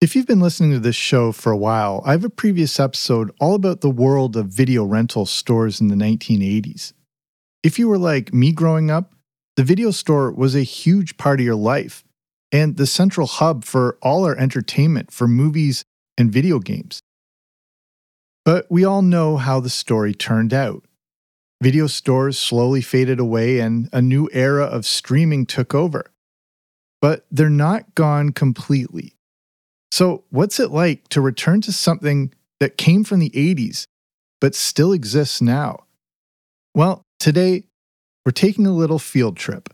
If you've been listening to this show for a while, I have a previous episode all about the world of video rental stores in the 1980s. If you were like me growing up, the video store was a huge part of your life and the central hub for all our entertainment for movies and video games. But we all know how the story turned out. Video stores slowly faded away and a new era of streaming took over. But they're not gone completely. So, what's it like to return to something that came from the 80s but still exists now? Well, today we're taking a little field trip.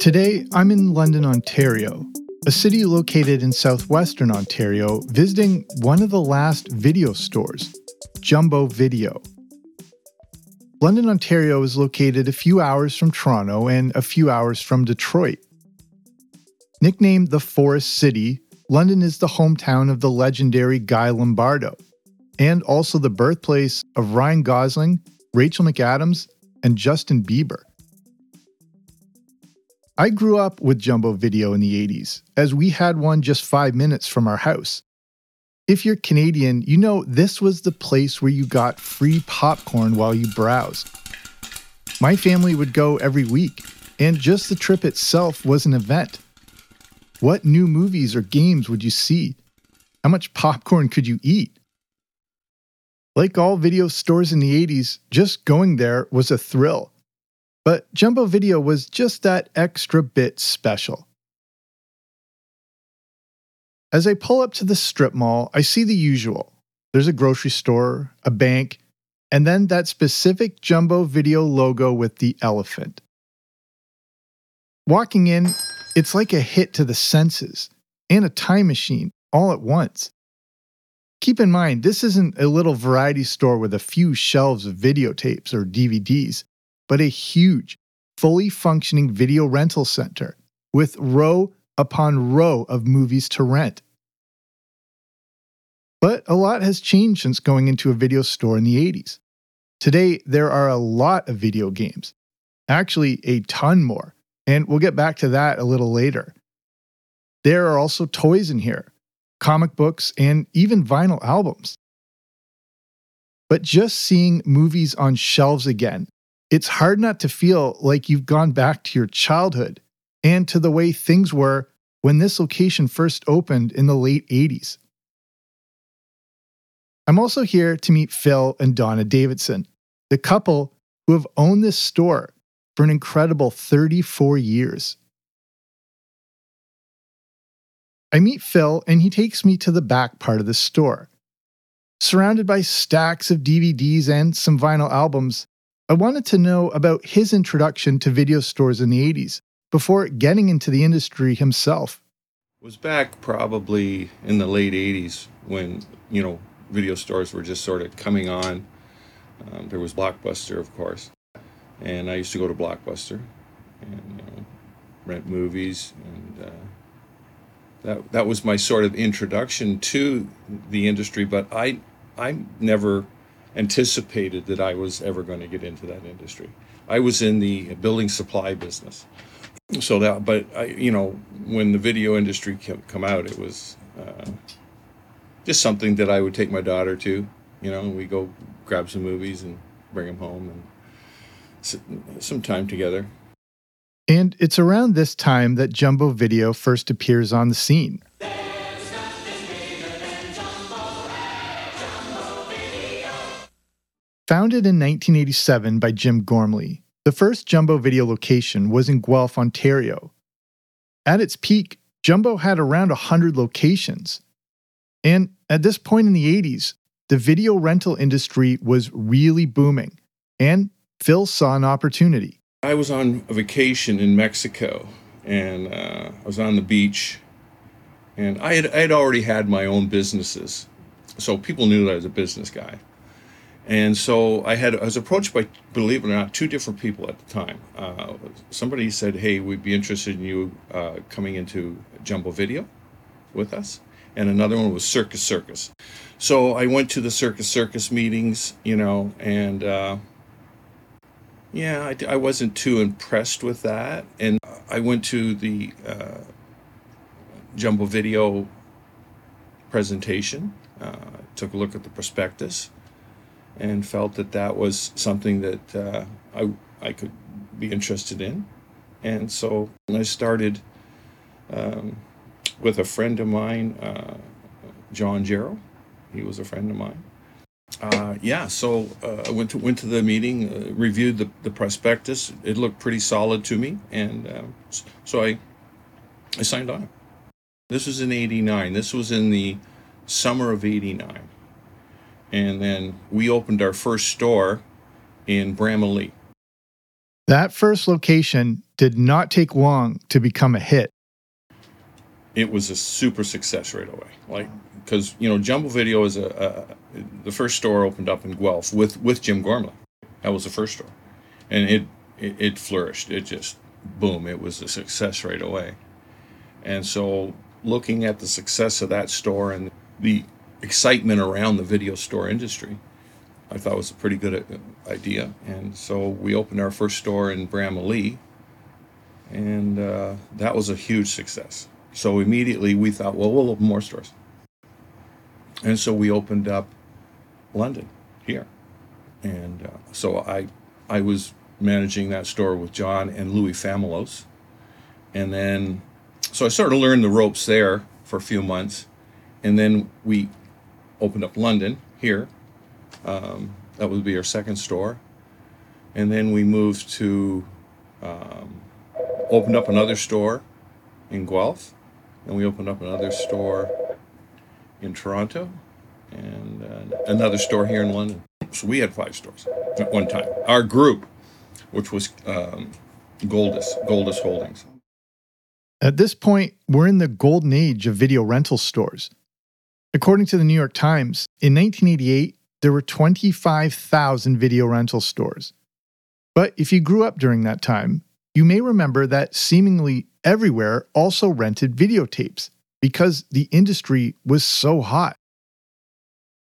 Today, I'm in London, Ontario, a city located in southwestern Ontario, visiting one of the last video stores, Jumbo Video. London, Ontario is located a few hours from Toronto and a few hours from Detroit. Nicknamed the Forest City, London is the hometown of the legendary Guy Lombardo, and also the birthplace of Ryan Gosling, Rachel McAdams, and Justin Bieber. I grew up with Jumbo Video in the 80s, as we had one just five minutes from our house. If you're Canadian, you know this was the place where you got free popcorn while you browsed. My family would go every week, and just the trip itself was an event. What new movies or games would you see? How much popcorn could you eat? Like all video stores in the 80s, just going there was a thrill. But Jumbo Video was just that extra bit special. As I pull up to the strip mall, I see the usual. There's a grocery store, a bank, and then that specific Jumbo Video logo with the elephant. Walking in, it's like a hit to the senses and a time machine all at once. Keep in mind, this isn't a little variety store with a few shelves of videotapes or DVDs, but a huge, fully functioning video rental center with row upon row of movies to rent. But a lot has changed since going into a video store in the 80s. Today, there are a lot of video games, actually, a ton more, and we'll get back to that a little later. There are also toys in here, comic books, and even vinyl albums. But just seeing movies on shelves again, it's hard not to feel like you've gone back to your childhood and to the way things were when this location first opened in the late 80s. I'm also here to meet Phil and Donna Davidson, the couple who have owned this store for an incredible 34 years. I meet Phil and he takes me to the back part of the store. Surrounded by stacks of DVDs and some vinyl albums, I wanted to know about his introduction to video stores in the 80s before getting into the industry himself. It was back probably in the late 80s when, you know, video stores were just sort of coming on. Um, there was Blockbuster, of course, and I used to go to Blockbuster and you know, rent movies, and uh, that that was my sort of introduction to the industry. But I I never anticipated that I was ever going to get into that industry. I was in the building supply business, so that but I you know when the video industry came come out, it was. Uh, just something that I would take my daughter to. You know, we go grab some movies and bring them home and sit some time together. And it's around this time that Jumbo Video first appears on the scene. Founded in 1987 by Jim Gormley, the first Jumbo Video location was in Guelph, Ontario. At its peak, Jumbo had around 100 locations, and at this point in the 80s, the video rental industry was really booming, and Phil saw an opportunity. I was on a vacation in Mexico, and uh, I was on the beach, and I had, I had already had my own businesses, so people knew that I was a business guy. And so I had I was approached by, believe it or not, two different people at the time. Uh, somebody said, "Hey, we'd be interested in you uh, coming into Jumbo Video with us." and another one was Circus Circus. So I went to the Circus Circus meetings, you know, and uh, yeah, I, I, wasn't too impressed with that. And I went to the uh, Jumbo Video presentation, uh, took a look at the prospectus, and felt that that was something that uh, I, I could be interested in. And so I started um, with a friend of mine, uh, John Jarrow. He was a friend of mine. Uh, yeah, so uh, I went to went to the meeting, uh, reviewed the, the prospectus. It looked pretty solid to me, and um, so I I signed on. This was in '89. This was in the summer of '89, and then we opened our first store in Bramalea. That first location did not take long to become a hit. It was a super success right away. Like because you know Jumbo Video is a, a, the first store opened up in Guelph with with Jim Gormley. That was the first store, and it, it it flourished. It just boom. It was a success right away, and so looking at the success of that store and the excitement around the video store industry, I thought was a pretty good uh, idea. And so we opened our first store in Bramalea, and uh, that was a huge success. So immediately we thought, well, we'll open more stores. And so we opened up London here. And uh, so I, I was managing that store with John and Louis Famelos. And then, so I sort of learned the ropes there for a few months. And then we opened up London here. Um, that would be our second store. And then we moved to, um, opened up another store in Guelph. And we opened up another store in Toronto and uh, another store here in London. So we had five stores at one time. Our group, which was um, Goldus, Goldus Holdings. At this point, we're in the golden age of video rental stores. According to the New York Times, in 1988, there were 25,000 video rental stores. But if you grew up during that time, you may remember that seemingly everywhere also rented videotapes because the industry was so hot.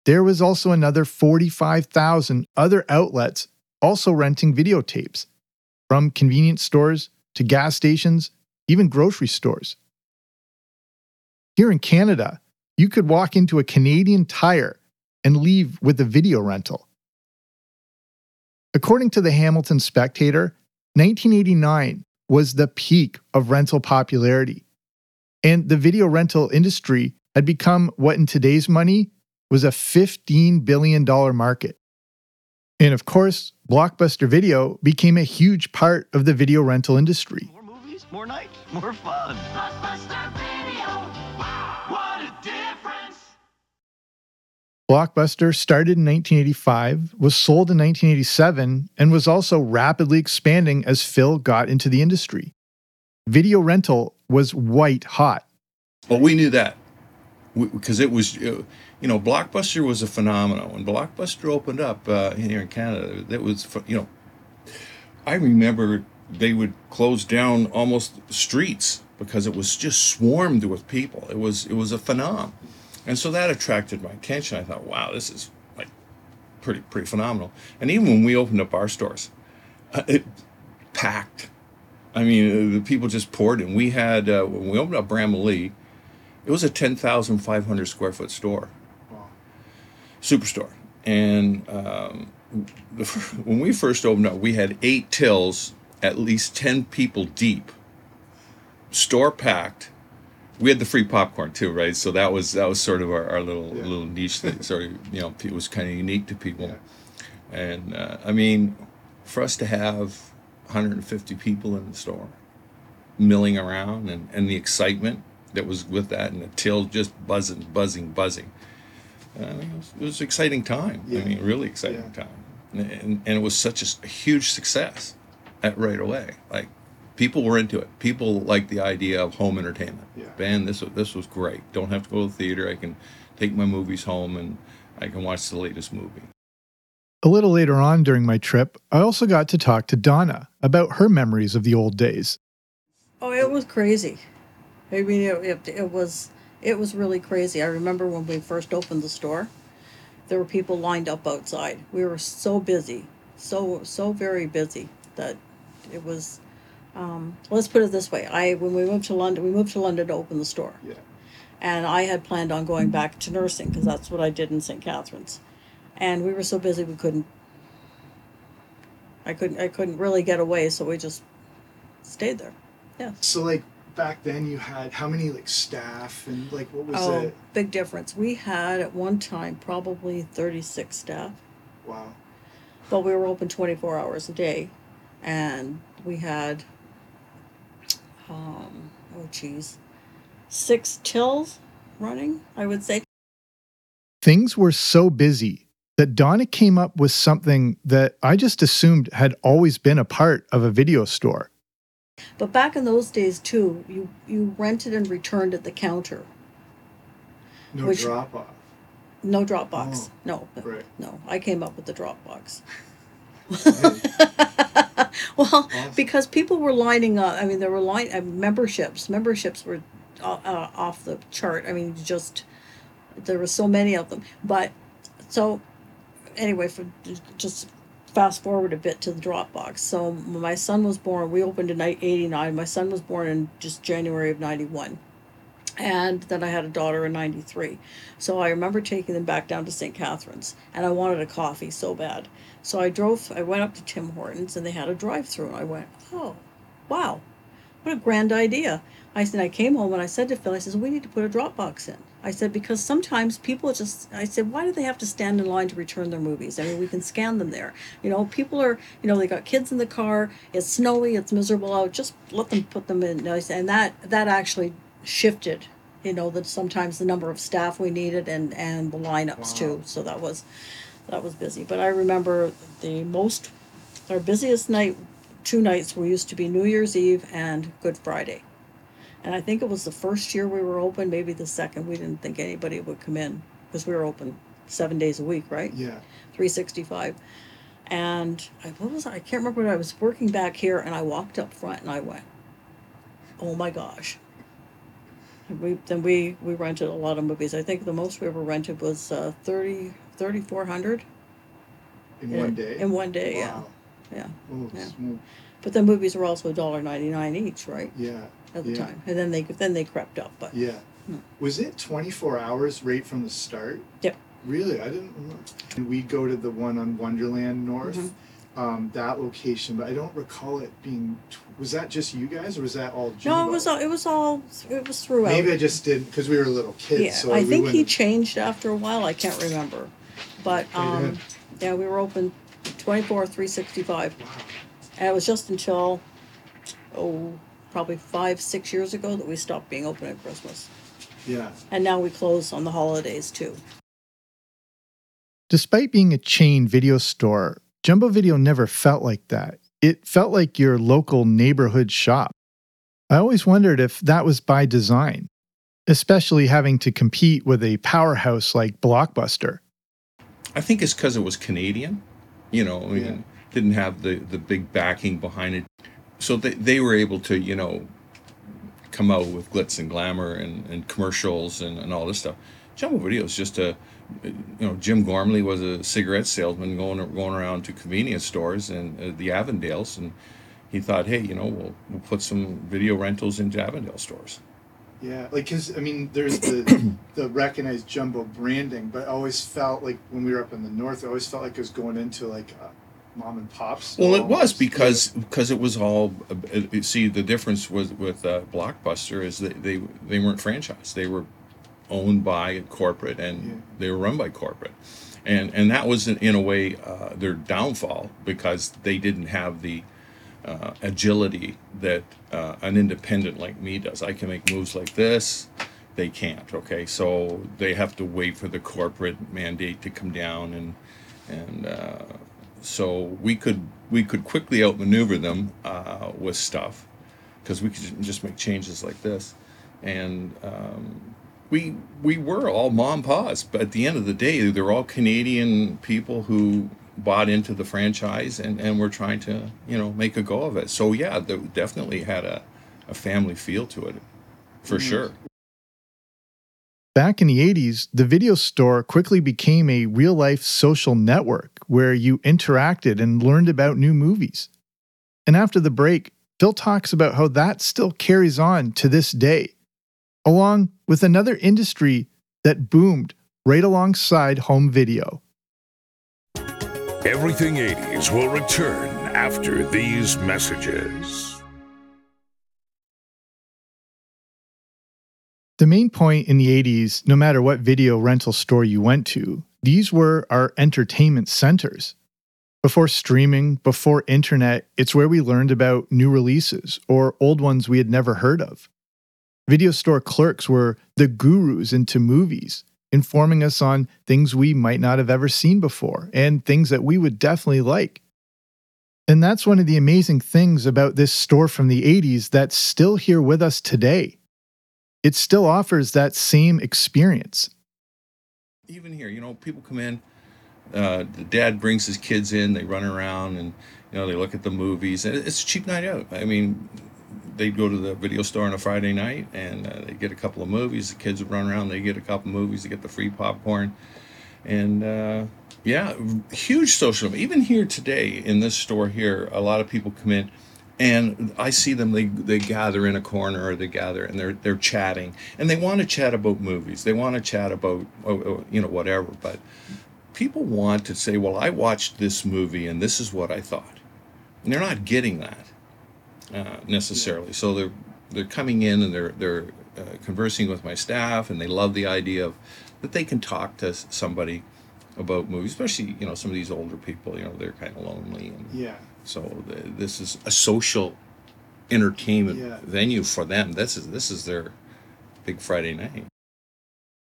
There was also another 45,000 other outlets also renting videotapes, from convenience stores to gas stations, even grocery stores. Here in Canada, you could walk into a Canadian tire and leave with a video rental. According to the Hamilton Spectator, 1989 was the peak of rental popularity and the video rental industry had become what in today's money was a $15 billion market. And of course, Blockbuster Video became a huge part of the video rental industry. More movies, more nights, more fun. Blockbuster Video. Blockbuster started in 1985, was sold in 1987, and was also rapidly expanding as Phil got into the industry. Video rental was white hot. Well, we knew that because it was, uh, you know, Blockbuster was a phenomenon. When Blockbuster opened up uh, here in Canada, that was, you know, I remember they would close down almost streets because it was just swarmed with people. It was it was a phenomenon, and so that attracted my attention. I thought, wow, this is like pretty pretty phenomenal. And even when we opened up our stores, uh, it packed I mean, uh, the people just poured in. We had uh, when we opened up Bramalea, it was a ten thousand five hundred square foot store, wow. superstore, and um, the, when we first opened up, we had eight tills, at least ten people deep, store packed. We had the free popcorn too, right? So that was that was sort of our, our little yeah. little niche thing. Sort of, you know, it was kind of unique to people, yeah. and uh, I mean, for us to have 150 people in the store milling around and, and the excitement that was with that and the till just buzzing, buzzing, buzzing. Uh, it, was, it was an exciting time. Yeah. I mean, really exciting time. And, and it was such a, a huge success at right away. Like people were into it. People liked the idea of home entertainment. Yeah. Ben, this this was great. Don't have to go to the theater. I can take my movies home and I can watch the latest movie. A little later on during my trip, I also got to talk to Donna about her memories of the old days. Oh, it was crazy. I mean, it, it, it was It was really crazy. I remember when we first opened the store, there were people lined up outside. We were so busy, so so very busy that it was. Um, let's put it this way: I when we moved to London, we moved to London to open the store, Yeah. and I had planned on going back to nursing because that's what I did in St. Catharines, and we were so busy we couldn't. I couldn't. I couldn't really get away, so we just stayed there. Yeah. So like back then you had how many like staff and like what was Oh, it? big difference. We had at one time probably 36 staff, Wow. but we were open 24 hours a day. And we had, um, oh, geez, six tills running, I would say. Things were so busy that Donna came up with something that I just assumed had always been a part of a video store. But back in those days, too, you, you rented and returned at the counter. No Which- drop off. No drop box. Oh, no, right. no. I came up with the drop box. Well, Awesome. because people were lining up. I mean, there were line uh, memberships. Memberships were uh, uh, off the chart. I mean, just there were so many of them. But so anyway, for just fast forward a bit to the Dropbox. So my son was born. We opened in '89. My son was born in just January of '91. And then I had a daughter in 93. So I remember taking them back down to St. Catharines and I wanted a coffee so bad. So I drove, I went up to Tim Hortons and they had a drive through and I went, oh, wow, what a grand idea. I said, I came home and I said to Phil, I says, we need to put a drop box in. I said, because sometimes people just, I said, why do they have to stand in line to return their movies? I mean, we can scan them there. You know, people are, you know, they got kids in the car, it's snowy, it's miserable out, just let them put them in. I said, And that, that actually shifted, you know, that sometimes the number of staff we needed and, and the lineups too. So that was, that was busy. But I remember the most, our busiest night, two nights were used to be New Year's Eve and Good Friday. And I think it was the first year we were open, maybe the second. We didn't think anybody would come in because we were open seven days a week, right? Yeah. 365. And I, what was I? I can't remember when I was working back here and I walked up front and I went, oh my gosh. We, then we, we rented a lot of movies. I think the most we ever rented was uh, 30, 3,400 In Yeah, one day. in one day, yeah. Wow. Yeah. Oh, Yeah. But the movies were also $1.99 each, right? Yeah. At the yeah. time. And then they then they crept up. But Yeah. Hmm. Was it 24 hours right from the start? Yep. Really? I didn't remember. And we'd go to the one on Wonderland North, Mm-hmm. Um, that location, but I don't recall it being. Tw- was that just you guys or was that all no, it was all, it was all it was throughout. Maybe I just did because we were little kids. Yeah, so I we think he wouldn't- changed after a while. I can't remember, but um, yeah, we were open twenty four three sixty five, Wow. and it was just until oh probably five six years ago that we stopped being open at Christmas, Yeah. and now we close on the holidays too. Despite being a chain video store, Jumbo Video never felt like that. It felt like your local neighborhood shop. I always wondered if that was by design, especially having to compete with a powerhouse like Blockbuster. I think it's because it was Canadian. You know, I mean, Yeah. didn't have the, the big backing behind it. So they, they were able to, you know, come out with glitz and glamour and, and commercials and, and all this stuff. Jumbo Video is just a, you know, Jim Gormley was a cigarette salesman going going around to convenience stores and uh, the Avondales, and he thought, hey, you know, we'll we'll put some video rentals into Avondale stores. Yeah, like because I mean, there's the the recognized jumbo branding, but I always felt like when we were up in the north, I always felt like it was going into like a mom and pops. Well, it was because because it was all. Uh, uh, see, the difference was with uh, Blockbuster is that they they weren't franchised; they were owned by corporate and Yeah. they were run by corporate, and and that was in, in a way uh, their downfall because they didn't have the uh, agility that uh, an independent like me does. I can make moves like this. They can't. Okay, so they have to wait for the corporate mandate to come down and and. Uh, so we could we could quickly outmaneuver them uh, with stuff because we could just make changes like this, and um, we we were all mom paws. But at the end of the day, they're all Canadian people who bought into the franchise and and were trying to you know make a go of it. So yeah, they definitely had a a family feel to it, for mm-hmm. sure. Back in the 80s, the video store quickly became a real life social network where you interacted and learned about new movies. And after the break, Phil talks about how that still carries on to this day, along with another industry that boomed right alongside home video. Everything 80s will return after these messages. The main point in the 80s, no matter what video rental store you went to, these were our entertainment centers. Before streaming, before internet, it's where we learned about new releases or old ones we had never heard of. Video store clerks were the gurus into movies, informing us on things we might not have ever seen before and things that we would definitely like. And that's one of the amazing things about this store from the 80s that's still here with us today it still offers that same experience. Even here, you know, people come in, uh, the dad brings his kids in, they run around and, you know, they look at the movies. And it's a cheap night out. I mean, they'd go to the video store on a Friday night and uh, they get a couple of movies. The kids would run around, they get a couple of movies, they get the free popcorn. And uh, yeah, huge social. Even here today in this store here, a lot of people come in and I see them. They they gather in a corner, or they gather and they're they're chatting, and they want to chat about movies. They want to chat about oh, oh, you know whatever. But people want to say, "Well, I watched this movie, and this is what I thought," and they're not getting that uh, necessarily. So they're they're coming in and they're they're uh, conversing with my staff, and they love the idea of that they can talk to somebody about movies, especially you know some of these older people. You know, they're kind of lonely and yeah so the, this is a social entertainment Yeah. venue for them. This is this is their big Friday night.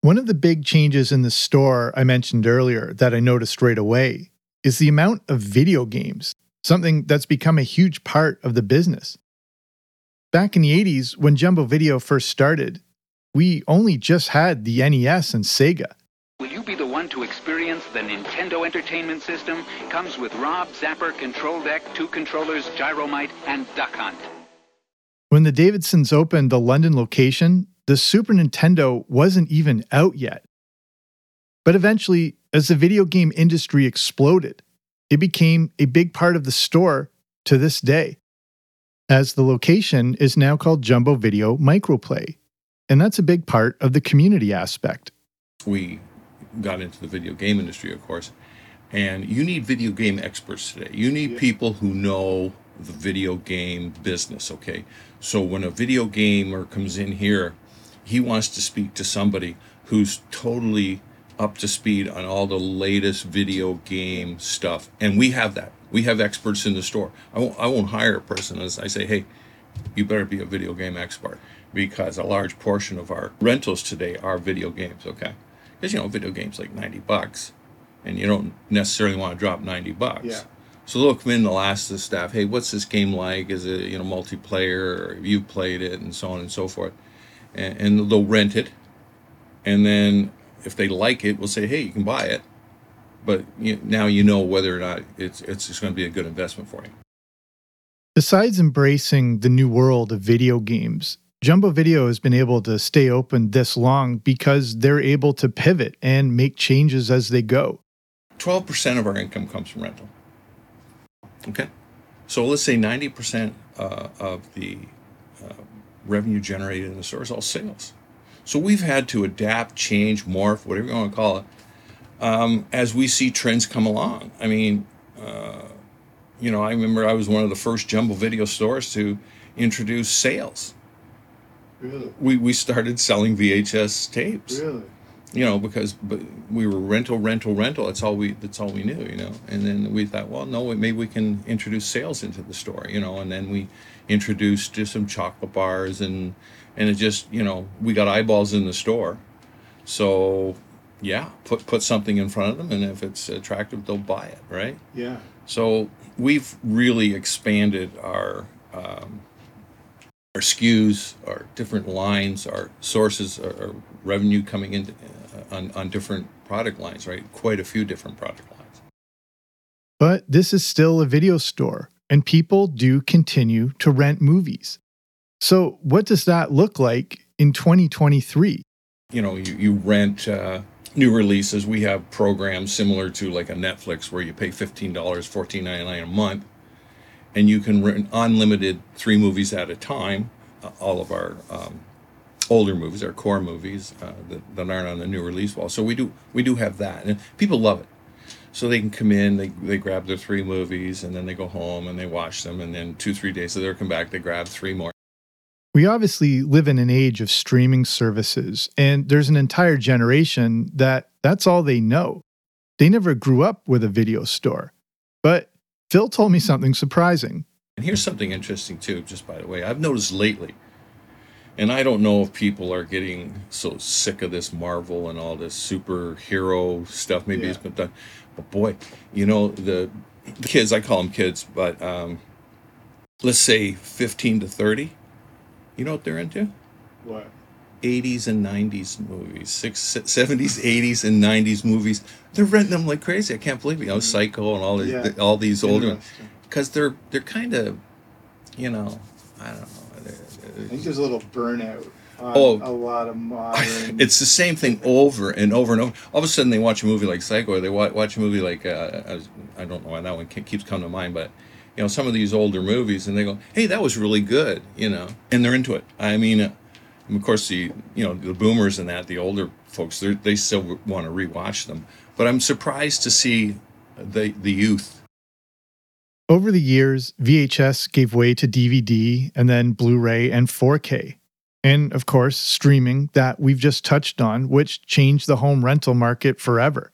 One of the big changes in the store I mentioned earlier that I noticed right away is the amount of video games, something that's become a huge part of the business. Back in the 80s, when Jumbo Video first started, we only just had the NES and Sega. Will you be the one to experience the Nintendo Entertainment System? Comes with R.O.B., Zapper, Control Deck, two controllers, Gyromite, and Duck Hunt. When the Davidsons opened the London location, the Super Nintendo wasn't even out yet. But eventually, as the video game industry exploded, it became a big part of the store to this day. As the location is now called Jumbo Video Microplay, and that's a big part of the community aspect. We got into the video game industry, of course, and you need video game experts today. You need people who know the video game business. Okay, so when a video gamer comes in here, he wants to speak to somebody who's totally up to speed on all the latest video game stuff, and we have that. We have experts in the store. I won't, I won't hire a person as I say, hey, you better be a video game expert because a large portion of our rentals today are video games. Okay, because you know video games like 90 bucks and you don't necessarily want to drop 90 bucks Yeah. so they'll come in they'll ask the staff hey what's this game like is it you know multiplayer or have you played it and so on and so forth and, and they'll rent it and then if they like it we'll say hey you can buy it but you, now you know whether or not it's it's just going to be a good investment for you Besides embracing the new world of video games, Jumbo Video has been able to stay open this long because they're able to pivot and make changes as they go. 12% of our income comes from rental. Okay. So let's say 90% uh, of the uh, revenue generated in the store is all sales. So we've had to adapt, change, morph, whatever you want to call it, um, as we see trends come along. I mean, uh, you know, I remember I was one of the first jumbo video stores to introduce sales. Really? We, we started selling VHS tapes Really? you know, because but we were rental, rental, rental. That's all we. That's all we knew, you know. And then we thought, well, no, maybe we can introduce sales into the store, you know. And then we introduced just some chocolate bars, and and it just, you know, we got eyeballs in the store. So, yeah, put put something in front of them, and if it's attractive, they'll buy it, right? Yeah. So we've really expanded our um, our SKUs, our different lines, our sources, our, our revenue coming in uh, on, on different product lines, right? Quite a few different product lines. But this is still a video store, and people do continue to rent movies. So, what does that look like in 2023? You know, you, you rent uh, new releases. We have programs similar to like a Netflix where you pay $15, $14.99 a month, and you can rent unlimited three movies at a time. Uh, all of our um, older movies, our core movies uh, that, that aren't on the new release wall. So we do we do have that, and people love it. So they can come in, they, they grab their three movies, and then they go home and they watch them, and then two three days later come back, they grab three more. We obviously live in an age of streaming services, and there's an entire generation that that's all they know. They never grew up with a video store. But Phil told me something surprising. And here's something interesting, too, just by the way. I've noticed lately, and I don't know if people are getting so sick of this Marvel and all this superhero stuff. Maybe Yeah. it's been done. But boy, you know, the, the kids, I call them kids, but um, let's say 15 to 30, you know what they're into? What? 80s and 90s movies, six, 70s, 80s, and 90s movies. They're renting them like crazy. I can't believe it. You know, Psycho and all these, Yeah. all these older ones. Because they're, they're kind of, you know, I don't know. They're- I think there's a little burnout Oh. a lot of modern. it's the same thing over and over and over. All of a sudden, they watch a movie like Psycho, or they watch, watch a movie like uh, I was- I don't know why that one keeps coming to mind, but you know some of these older movies, and they go, "Hey, that was really good," you know, and they're into it. I mean, uh, of course, the you know the boomers and that, the older folks, they still want to rewatch them. But I'm surprised to see the the youth Over the years, VHS gave way to DVD and then Blu ray and 4K. And of course, streaming that we've just touched on, which changed the home rental market forever.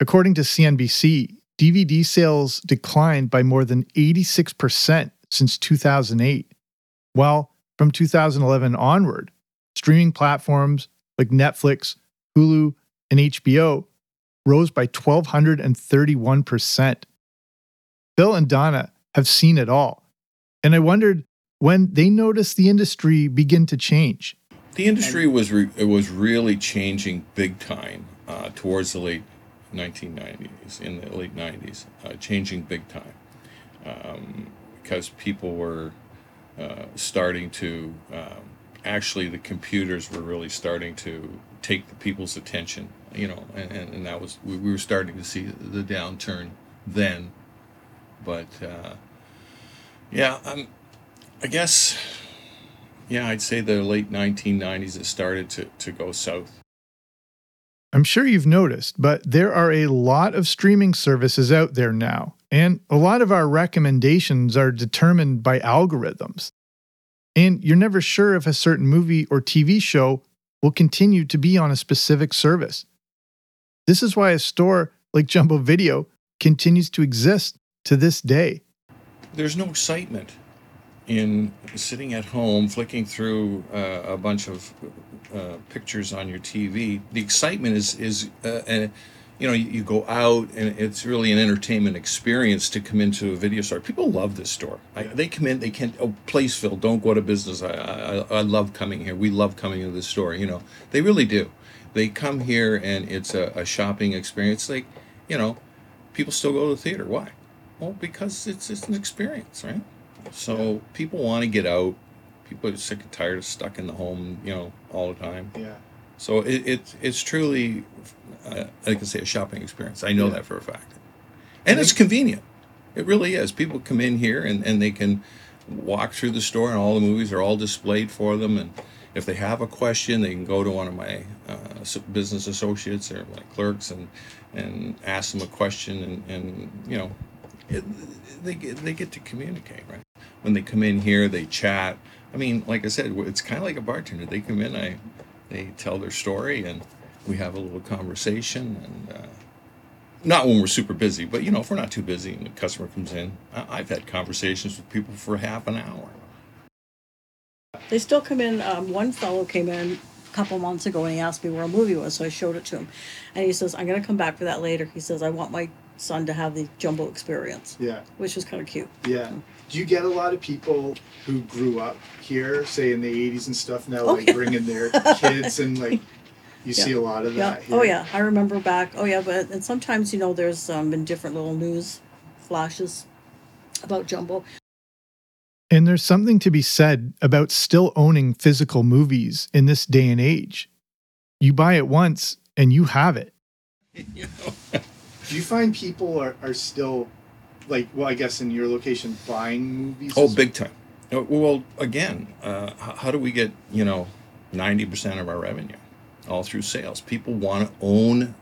According to CNBC, DVD sales declined by more than 86% since 2008, while from 2011 onward, streaming platforms like Netflix, Hulu, and HBO rose by 1,231%. Phil and Donna have seen it all. And I wondered when they noticed the industry begin to change. The industry was re- it was really changing big time uh, towards the late 1990s, in the late 90s, uh, changing big time um, because people were uh, starting to um, actually the computers were really starting to take the people's attention, you know, and, and, and that was we, we were starting to see the downturn then, but uh, yeah, um, I guess yeah, I'd say the late 1990s it started to, to go south. I'm sure you've noticed, but there are a lot of streaming services out there now, and a lot of our recommendations are determined by algorithms. And you're never sure if a certain movie or TV show will continue to be on a specific service. This is why a store like Jumbo Video continues to exist to this day. There's no excitement in sitting at home flicking through uh, a bunch of uh, pictures on your TV. The excitement is is uh, and you know you, you go out and it's really an entertainment experience to come into a video store. People love this store. I, they come in, they can't. Oh, Placeville, don't go to business. I, I I love coming here. We love coming to this store. You know, they really do. They come here and it's a, a shopping experience. Like, you know, people still go to the theater. Why? Well, because it's it's an experience, right? So people want to get out. People are sick and tired of stuck in the home, you know, all the time. Yeah. So it, it it's truly, uh, I can say, a shopping experience. I know Yeah. that for a fact, and it's convenient. It really is. People come in here and, and they can walk through the store, and all the movies are all displayed for them. And if they have a question, they can go to one of my uh, business associates or my clerks and and ask them a question, and, and you know, it, they get they get to communicate, right? When they come in here, they chat. I mean, like I said, it's kind of like a bartender. They come in, I they tell their story, and we have a little conversation. And uh, not when we're super busy, but you know, if we're not too busy and the customer comes in, I- I've had conversations with people for half an hour. They still come in. Um, one fellow came in a couple months ago and he asked me where a movie was, so I showed it to him. And he says, I'm going to come back for that later. He says, I want my son to have the jumbo experience, Yeah. which was kind of cute. Yeah. Do you get a lot of people who grew up here, say in the 80s and stuff, now Oh, like yeah. bringing their kids and like you see a lot of Yeah. that here? Oh, yeah. I remember back. Oh, yeah. But and sometimes, you know, there's um, been different little news flashes about jumbo. And there's something to be said about still owning physical movies in this day and age. You buy it once and you have it. you know? Do you find people are, are still, like, well, I guess in your location, buying movies? Oh, big time. Uh, Well, again, uh, how do we get you know ninety percent of our revenue all through sales? People want to own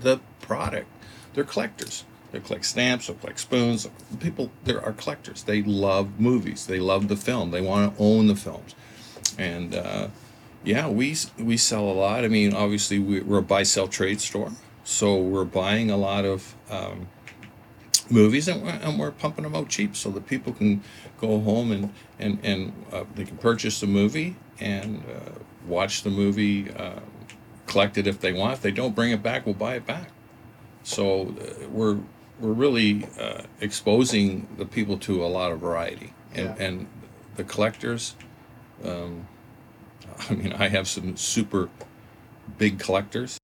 the product. They're collectors. They collect stamps. They collect spoons. People, there are collectors. They love movies. They love the film. They want to own the films, and uh, yeah, we we sell a lot. I mean, obviously, we, we're a buy sell trade store, so we're buying a lot of. Um, movies and we're, and we're pumping them out cheap so that people can go home and and and uh, they can purchase the movie and uh, watch the movie uh, collect it if they want if they don't bring it back we'll buy it back so uh, we're we're really uh, exposing the people to a lot of variety and Yeah. and the collectors um, I mean I have some super big collectors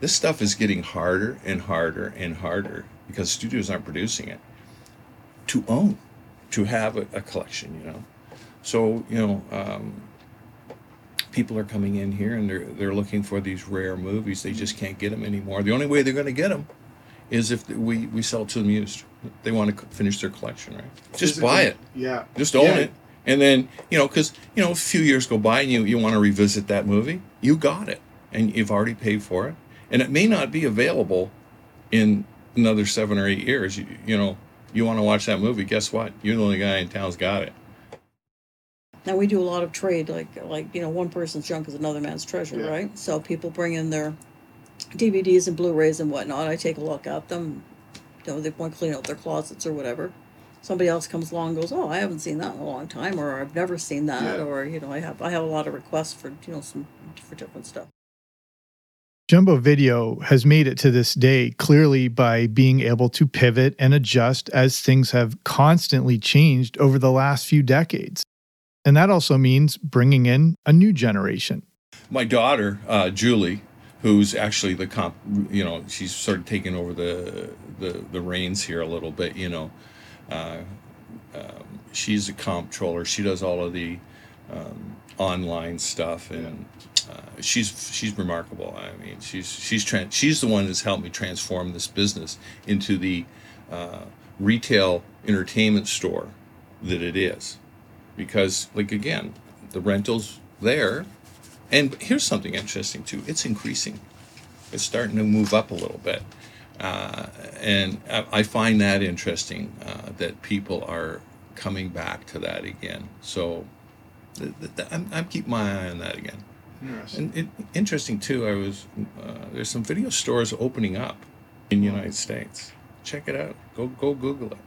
this stuff is getting harder and harder and harder because studios aren't producing it to own to have a, a collection you know? So you know um, people are coming in here and they're they're looking for these rare movies. They just can't get them anymore. The only way they're going to get them is if we we sell to them used they want to finish their collection right? Just buy it. Yeah. just own Yeah. it. And then you know because you know a few years go by and you, you want to revisit that movie you got it. And you've already paid for it and it may not be available in another seven or eight years you, you know you want to watch that movie guess what you're the only guy in town's got it Now we do a lot of trade, like like you know, one person's junk is another man's treasure, Yeah. right? So people bring in their DVDs and Blu-rays and whatnot. I take a look at them. You know, they want to clean out their closets or whatever. Somebody else comes along and goes, "Oh, I haven't seen that in a long time," or "I've never seen that," Yeah. or you know, I have I have a lot of requests for you know some for different stuff. Jumbo Video has made it to this day clearly by being able to pivot and adjust as things have constantly changed over the last few decades. And that also means bringing in a new generation. my daughter uh, Julie, who's actually the comp, you know, she's sort of taking over the the, the reins here a little bit. You know, uh, um, she's a comptroller. She does all of the um, online stuff, and uh, she's she's remarkable. I mean, she's she's tran she's the one that's helped me transform this business into the uh, retail entertainment store that it is. Because like again the rentals there. And here's something interesting too. It's increasing. It's starting to move up a little bit. Uh, and I, I find that interesting uh, that people are coming back to that again. So I'm, I'm keeping my eye on that again. And it, interesting too i was uh, there's some video stores opening up in the united states. Check it out. Go go google it.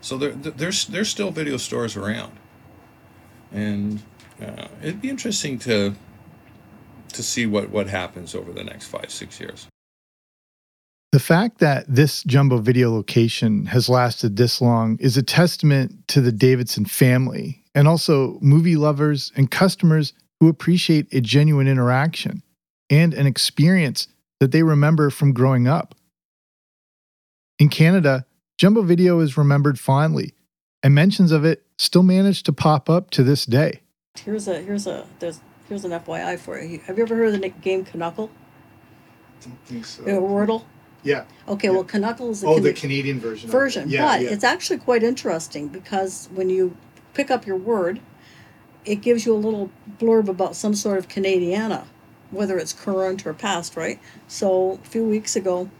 So there, there's there's still video stores around. And uh, it'd be interesting to to see what what happens over the next five six years The fact that this jumbo video location has lasted this long is a testament to the Davidson family and also movie lovers and customers who appreciate a genuine interaction and an experience that they remember from growing up. In Canada, jumbo video is remembered fondly, and mentions of it still manage to pop up to this day. Here's a here's a there's here's an FYI for you. Have you ever heard of the game Canuckle? I don't think so. You know, Wordle. Yeah. Okay, well, Canuckle is a Oh, Cana- the Canadian version. version, Yeah, but yeah. it's actually quite interesting because when you pick up your word, it gives you a little blurb about some sort of Canadiana, whether it's current or past, right? So a few weeks ago,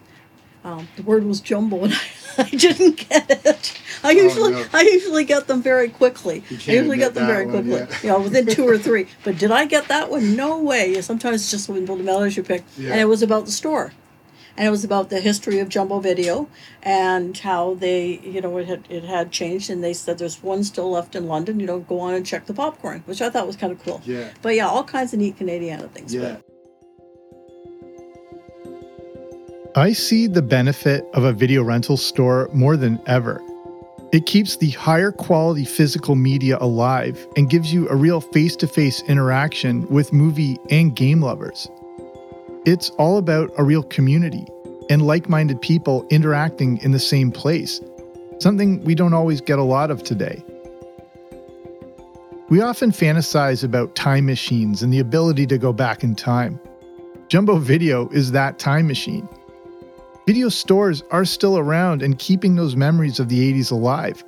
um, the word was jumbo, and I, I didn't get it. I usually no. I usually get them very quickly. You I usually get them very one, quickly. yeah. You know, within two or three. But did I get that one? No way. Sometimes it's just when the letters you pick, Yeah. and it was about the store and it was about the history of Jumbo Video and how they, you know, it had it had changed. And they said there's one still left in London. You know, go on and check the popcorn, which I thought was kind of cool. Yeah. But yeah, all kinds of neat Canadiana things. Yeah. But I see the benefit of a video rental store more than ever. It keeps the higher quality physical media alive and gives you a real face to face interaction with movie and game lovers. It's all about a real community and like minded people interacting in the same place, something we don't always get a lot of today. We often fantasize about time machines and the ability to go back in time. Jumbo Video is that time machine. Video stores are still around and keeping those memories of the 80s alive.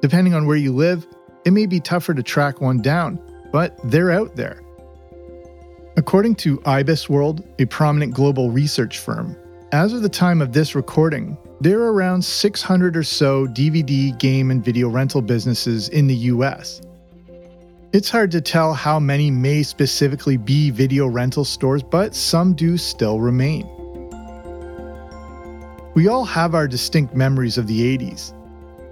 Depending on where you live, it may be tougher to track one down, but they're out there. According to IBIS World, a prominent global research firm, as of the time of this recording, there are around 600 or so DVD, game, and video rental businesses in the US. It's hard to tell how many may specifically be video rental stores, but some do still remain. We all have our distinct memories of the 80s.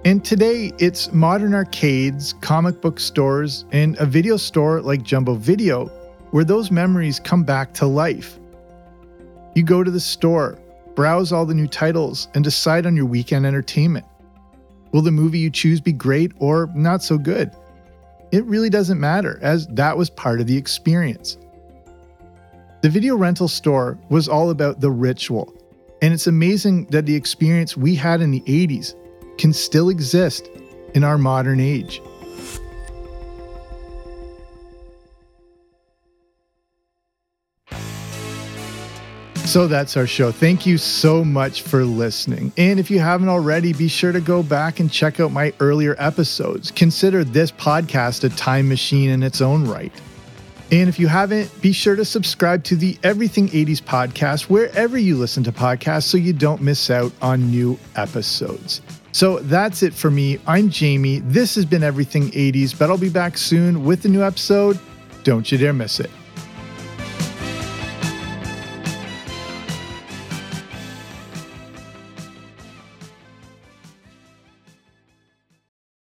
And today, it's modern arcades, comic book stores, and a video store like Jumbo Video where those memories come back to life. You go to the store, browse all the new titles, and decide on your weekend entertainment. Will the movie you choose be great or not so good? It really doesn't matter, as that was part of the experience. The video rental store was all about the ritual, and it's amazing that the experience we had in the 80s can still exist in our modern age. So that's our show. Thank you so much for listening. And if you haven't already, be sure to go back and check out my earlier episodes. Consider this podcast a time machine in its own right. And if you haven't, be sure to subscribe to the Everything 80s podcast wherever you listen to podcasts so you don't miss out on new episodes. So that's it for me. I'm Jamie. This has been Everything 80s, but I'll be back soon with a new episode. Don't you dare miss it.